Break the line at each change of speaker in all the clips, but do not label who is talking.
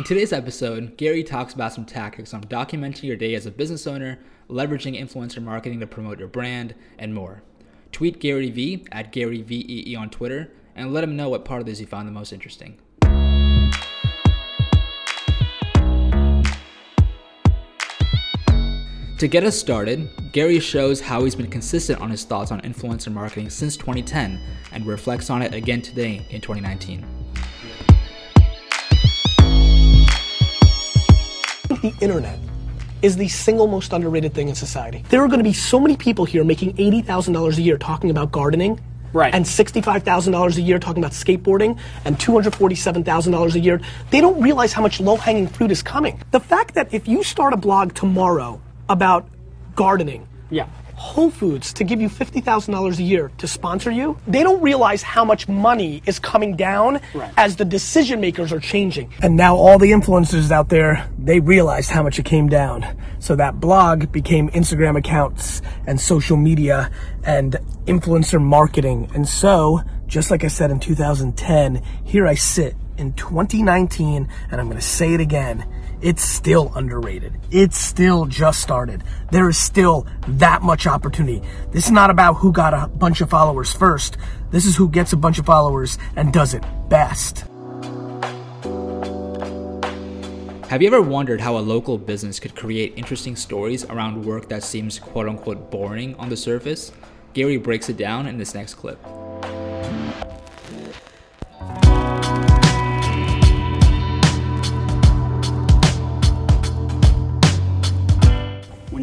In today's episode, Gary talks about some tactics on documenting your day as a business owner, leveraging influencer marketing to promote your brand, and more. Tweet Gary V at Gary VEE on Twitter and let him know what part of this you found the most interesting. To get us started, Gary shows how he's been consistent on his thoughts on influencer marketing since 2010 and reflects on it again today in 2019.
The internet is the single most underrated thing in society. There are going to be so many people here making $80,000 a year talking about gardening.
Right.
And $65,000 a year talking about skateboarding and $247,000 a year. They don't realize how much low hanging fruit is coming. The fact that if you start a blog tomorrow about gardening,
Yeah.
Whole Foods to give you $50,000 a year to sponsor you, they don't realize how much money is coming down
Right.
as the decision makers are changing. And now all the influencers out there, they realized how much it came down. So that blog became Instagram accounts and social media and influencer marketing. And so, just like I said in 2010, here I sit in 2019 and I'm going to say it again. It's still underrated. It's still just started. There is still that much opportunity. This is not about who got a bunch of followers first. This is who gets a bunch of followers and does it best.
Have you ever wondered how a local business could create interesting stories around work that seems quote unquote boring on the surface? Gary breaks it down in this next clip.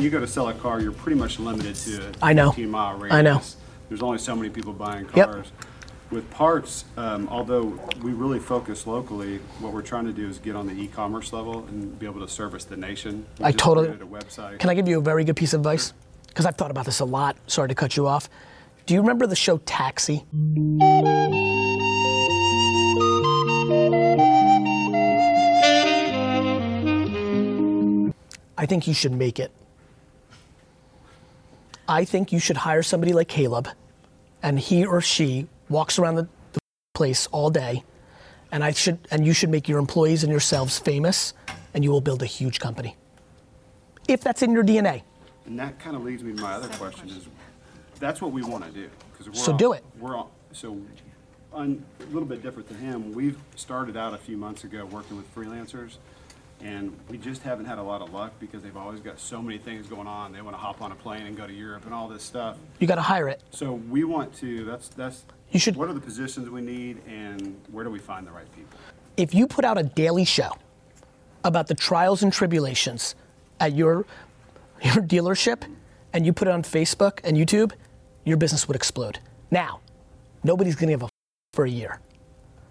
You go to sell a car, you're pretty much limited to a
I know.
15 mile radius.
I know.
There's only so many people buying
Yep.
cars. With parts, um, although we really focus locally, what we're trying to do is get on the e-commerce level and be able to service the nation. We
I
just
totally.
created a website.
Can I give you a very good piece of advice? Because I've thought about this a lot. Sorry to cut you off. Do you remember the show Taxi? I think you should make it. I think you should hire somebody like Caleb, and he or she walks around the, the place all day, and I should and you should make your employees and yourselves famous, and you will build a huge company. If that's in your DNA.
And that kind of leads me to my other question is, that's what we want to do.
So
all-
do it.
We're all, so, un, a little bit different than him, we've started out a few months ago working with freelancers, and we just haven't had a lot of luck because they've always got so many things going on. They want to hop on a plane and go to Europe and all this stuff.
You got to hire it.
So we want to, that's, that's.
You should-
What are the positions we need and where do we find the right people?
If you put out a daily show about the trials and tribulations at your your dealership and you put it on Facebook and YouTube, your business would explode. Now, nobody's going to give a f- for a year.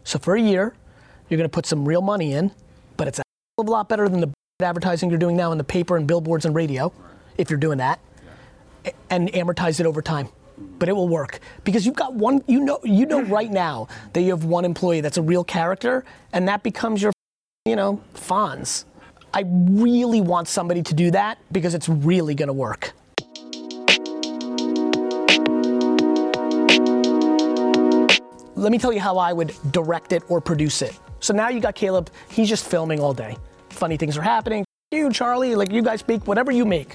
So for a year, you're going to put some real money in, but it's a hell of a lot better than the advertising you're doing now in the paper and billboards and radio, if you're doing that, and amortize it over time. But it will work because you've got one. You know, you know right now that you have one employee that's a real character, and that becomes your, you know, Fonz. I really want somebody to do that because it's really going to work. Let me tell you how I would direct it or produce it. So now you got Caleb, he's just filming all day. Funny things are happening. You, Charlie, like you guys make whatever you make.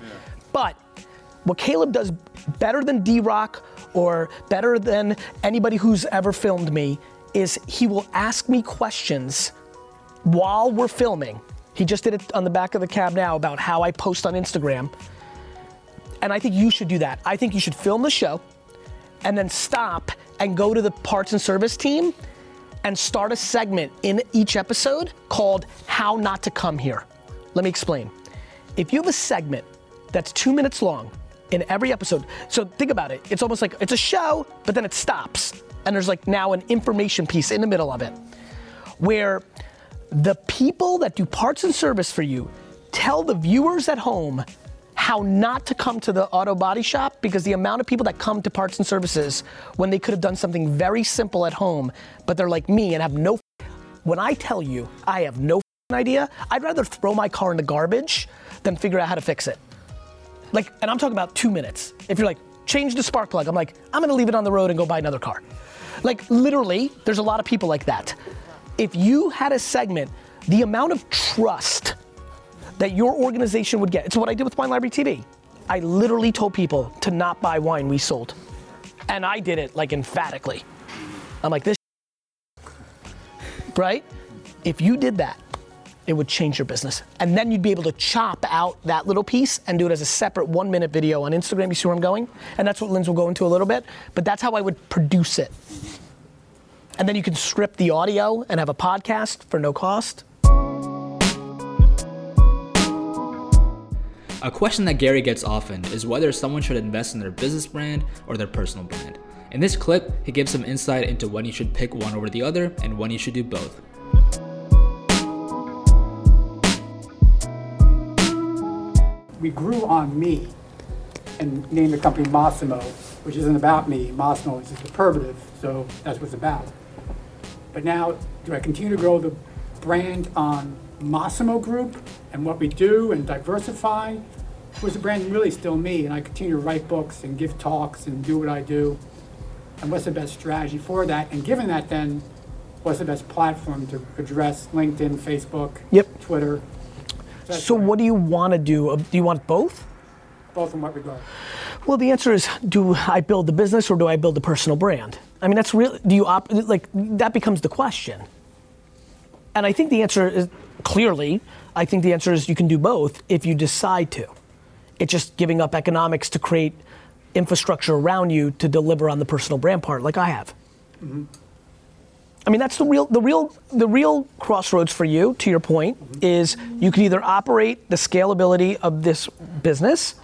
But what Caleb does better than D Rock or better than anybody who's ever filmed me is he will ask me questions while we're filming. He just did it on the back of the cab now about how I post on Instagram. And I think you should do that. I think you should film the show and then stop and go to the parts and service team and start a segment in each episode called How Not to Come Here. Let me explain. If you have a segment that's two minutes long in every episode, so think about it. It's almost like it's a show, but then it stops. And there's like now an information piece in the middle of it where the people that do parts and service for you tell the viewers at home how not to come to the auto body shop because the amount of people that come to parts and services when they could have done something very simple at home, but they're like me and have no. When I tell you I have no idea, I'd rather throw my car in the garbage than figure out how to fix it. Like, and I'm talking about two minutes. If you're like, change the spark plug, I'm like, I'm gonna leave it on the road and go buy another car. Like, literally, there's a lot of people like that. If you had a segment the amount of trust that your organization would get. It's what I did with Wine Library TV. I literally told people to not buy wine we sold. And I did it like emphatically. I'm like, this, right? If you did that, it would change your business. And then you'd be able to chop out that little piece and do it as a separate one minute video on Instagram. You see where I'm going? And that's what Linz will go into a little bit. But that's how I would produce it. And then you can script the audio and have a podcast for no cost.
A question that Gary gets often is whether someone should invest in their business brand or their personal brand. In this clip, he gives some insight into when you should pick one over the other and when you should do both.
we grew on me and named the company Massimo, which isn't about me. Massimo is a superlative, so that's what it's about. But now, do I continue to grow the brand on Massimo Group and what we do and diversify? Is the brand really still me and I continue to write books and give talks and do what I do? And what's the best strategy for that? And given that, then, what's the best platform to address LinkedIn, Facebook,
Yep.
Twitter?
So
right.
what do you want to do? Uh, Do you want both?
Both in what regard?
Well, the answer is do I build the business or do I build a personal brand? I mean, that's real. Do you op- like that becomes the question. And I think the answer is clearly, I think the answer is you can do both if you decide to. It's just giving up economics to create infrastructure around you to deliver on the personal brand part, like I have. Mm-hmm. I mean, that's the real, the real, the real crossroads for you. To your point, mm-hmm. is you can either operate the scalability of this business,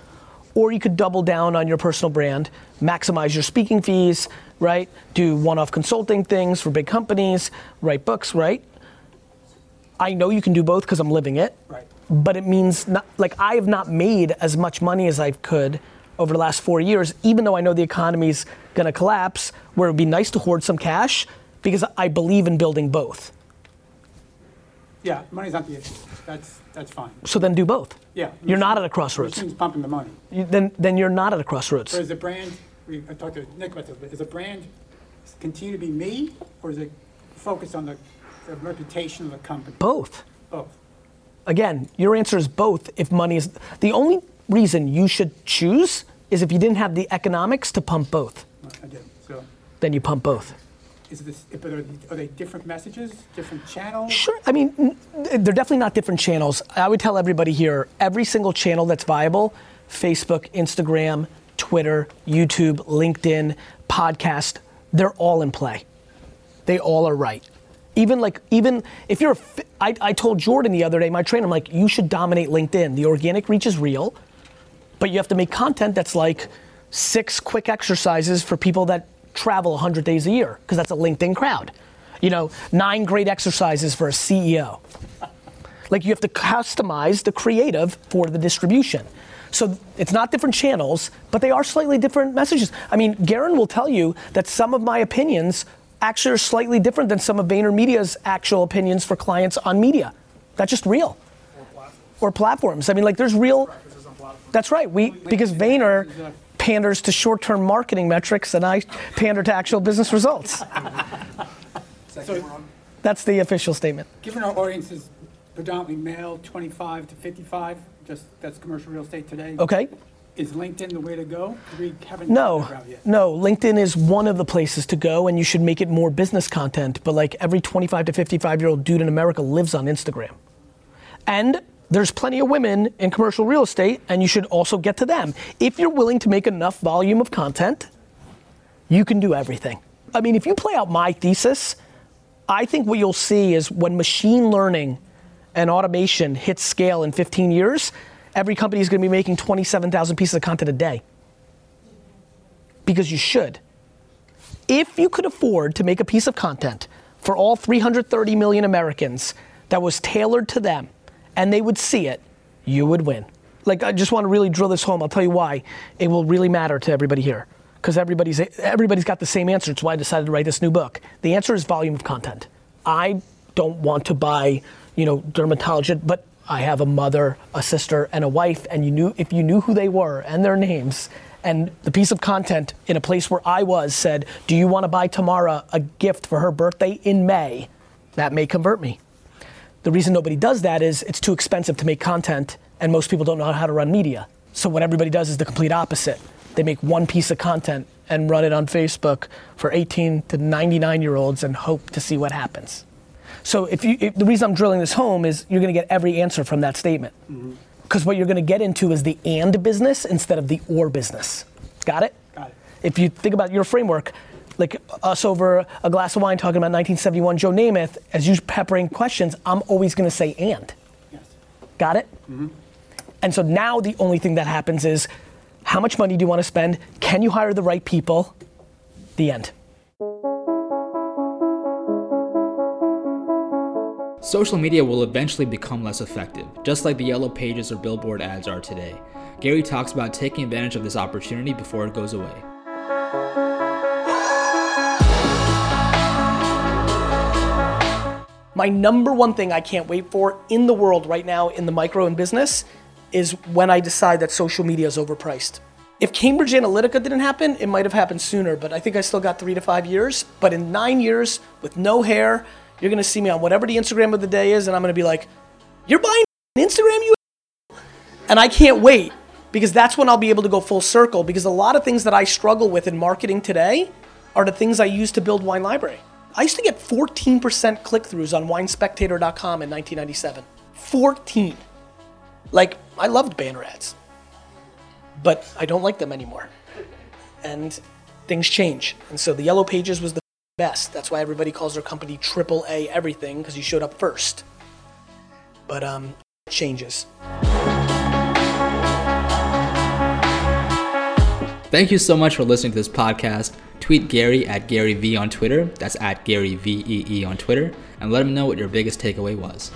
or you could double down on your personal brand, maximize your speaking fees, right? Do one-off consulting things for big companies, write books, right? I know you can do both because I'm living it.
Right.
But it means not like I have not made as much money as I could over the last four years, even though I know the economy's gonna collapse, where it would be nice to hoard some cash because I believe in building both.
Yeah, money's not the issue. That's, that's fine.
So then do both.
Yeah.
You're not at a crossroads.
Pumping the money.
You- then, then you're not at a crossroads.
So is the brand, we, I talked to Nick about this, but is the brand continue to be me, or is it focused on the, the reputation of the company?
Both.
Both.
Again, your answer is both if money is. The only reason you should choose is if you didn't have the economics to pump both.
I did. So
Then you pump both.
is this, but are, are they different messages, different channels?
Sure. I mean, they're definitely not different channels. I would tell everybody here every single channel that's viable Facebook, Instagram, Twitter, YouTube, LinkedIn, podcast they're all in play. They all are right. Even like, even if you're, a I, I told Jordan the other day, my trainer, I'm like, you should dominate LinkedIn. The organic reach is real, but you have to make content that's like six quick exercises for people that travel 100 days a year, because that's a LinkedIn crowd. You know, nine great exercises for a CEO. Like you have to customize the creative for the distribution. So it's not different channels, but they are slightly different messages. I mean, Garen will tell you that some of my opinions actually are slightly different than some of VaynerMedia's actual opinions for clients on media. That's just real. Or platforms. I mean, like there's real. That's right. We because Vayner panders to short-term marketing metrics, and I pander to actual business results.
So
That's the official statement.
given our audience is predominantly male, 25 to 55, just that's commercial real estate today.
Okay.
Is LinkedIn the way to go? We haven't
No,
gotten that route yet.
no. LinkedIn is one of the places to go, and you should make it more business content. But like every 25 to 55 year old dude in America lives on Instagram. And there's plenty of women in commercial real estate, and you should also get to them. If you're willing to make enough volume of content, you can do everything. I mean, if you play out my thesis, I think what you'll see is when machine learning and automation hits scale in 15 years, every company is going to be making 27,000 pieces of content a day. Because you should. If you could afford to make a piece of content for all 330 million Americans that was tailored to them and they would see it, you would win. Like, I just want to really drill this home. I'll tell you why. It will really matter to everybody here. Because everybody's, everybody's got the same answer. It's why I decided to write this new book. The answer is volume of content. I don't want to buy, you know, dermatology, but I have a mother, a sister, and a wife, and you knew if you knew who they were and their names, and the piece of content in a place where I was said, "Do you want to buy Tamara a gift for her birthday in May?" That may convert me. The reason nobody does that is it's too expensive to make content, and most people don't know how to run media. So what everybody does is the complete opposite. They make one piece of content and run it on Facebook for 18 to 99 year olds and hope to see what happens. So if you, if, the reason I'm drilling this home is you're going to get every answer from that statement. Because what you're going to get into is the and business instead of the or business. Got it?
Got it.
If you think about your framework, like us over a glass of wine talking about 1971 Joe Namath, as you peppering questions, I'm always going to say and.
Yes.
Got it? Mm-hmm. And so now the only thing that happens is how much money do you want to spend? Can you hire the right people? The end.
Social media will eventually become less effective, just like the yellow pages or billboard ads are today. Gary talks about taking advantage of this opportunity before it goes away.
My number one thing I can't wait for in the world right now in the micro and business is when I decide that social media is overpriced. If Cambridge Analytica didn't happen, it might have happened sooner, but I think I still got three to five years. But in nine years, with no hair, you're gonna see me on whatever the Instagram of the day is, and I'm gonna be like, You're buying Instagram, you and I can't wait because that's when I'll be able to go full circle because a lot of things that I struggle with in marketing today are the things I use to build Wine Library. I used to get 14% click throughs on winespectator.com in 1997. 14. Like, I loved banner ads, but I don't like them anymore. And things change. And so the Yellow Pages was the best. That's why everybody calls their company Triple A Everything because you showed up first. But um, changes.
Thank you so much for listening to this podcast. Tweet Gary at Gary V on Twitter. That's at Gary V E E on Twitter, and let him know what your biggest takeaway was.